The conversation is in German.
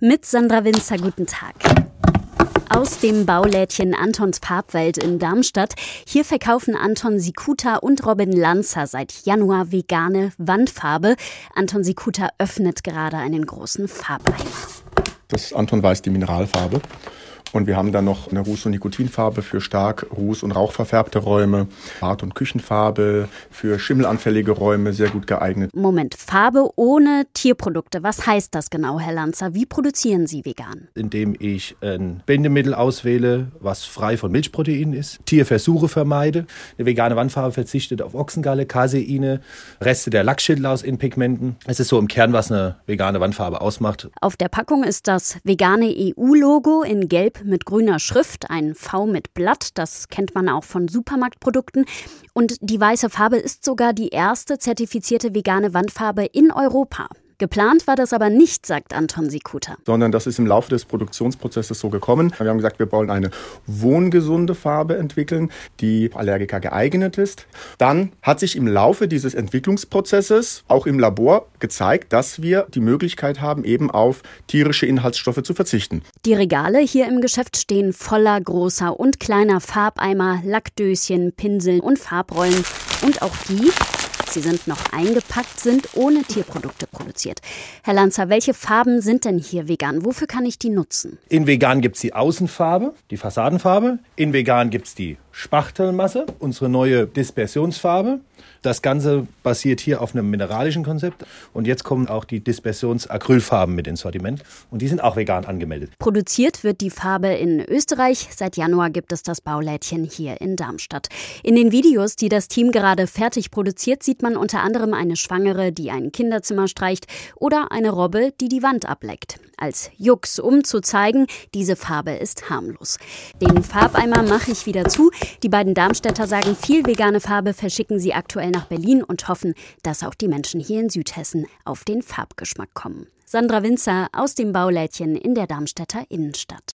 Mit Sandra Winzer, guten Tag. Aus dem Baulädchen Antons Farbwelt in Darmstadt. Hier verkaufen Anton Sikuta und Robin Lanzer seit Januar vegane Wandfarbe. Anton Sikuta öffnet gerade einen großen Farbeimer. Das Anton Weiß, die Mineralfarbe. Und wir haben dann noch eine Ruß- und Nikotinfarbe für stark Ruß- und Rauchverfärbte Räume, Bad- und Küchenfarbe für schimmelanfällige Räume, sehr gut geeignet. Moment, Farbe ohne Tierprodukte. Was heißt das genau, Herr Lanzer? Wie produzieren Sie vegan? Indem ich ein Bindemittel auswähle, was frei von Milchproteinen ist, Tierversuche vermeide. Eine vegane Wandfarbe verzichtet auf Ochsengalle, Caseine, Reste der Lackschilder aus Inpigmenten. Es ist so im Kern, was eine vegane Wandfarbe ausmacht. Auf der Packung ist das vegane EU-Logo in Gelb mit grüner Schrift, ein V mit Blatt, das kennt man auch von Supermarktprodukten. Und die weiße Farbe ist sogar die erste zertifizierte vegane Wandfarbe in Europa. Geplant war das aber nicht, sagt Anton Sikuta. Sondern das ist im Laufe des Produktionsprozesses so gekommen. Wir haben gesagt, wir wollen eine wohngesunde Farbe entwickeln, die Allergiker geeignet ist. Dann hat sich im Laufe dieses Entwicklungsprozesses auch im Labor gezeigt, dass wir die Möglichkeit haben, eben auf tierische Inhaltsstoffe zu verzichten. Die Regale hier im Geschäft stehen voller großer und kleiner Farbeimer, Lackdöschen, Pinseln und Farbrollen. Und auch die Sie sind noch eingepackt, sind ohne Tierprodukte produziert. Herr Lanzer, welche Farben sind denn hier vegan? Wofür kann ich die nutzen? In vegan gibt es die Außenfarbe, die Fassadenfarbe. In vegan gibt es die Spachtelmasse, unsere neue Dispersionsfarbe. Das Ganze basiert hier auf einem mineralischen Konzept. Und jetzt kommen auch die Dispersions-Acrylfarben mit ins Sortiment. Und die sind auch vegan angemeldet. Produziert wird die Farbe in Österreich. Seit Januar gibt es das Baulädchen hier in Darmstadt. In den Videos, die das Team gerade fertig produziert, sieht man unter anderem eine Schwangere, die ein Kinderzimmer streicht oder eine Robbe, die die Wand ableckt. Als Jux, um zu zeigen, diese Farbe ist harmlos. Den Farbeimer mache ich wieder zu. Die beiden Darmstädter sagen, viel vegane Farbe verschicken sie aktuell nach Berlin und hoffen, dass auch die Menschen hier in Südhessen auf den Farbgeschmack kommen. Sandra Winzer aus dem Baulädchen in der Darmstädter Innenstadt.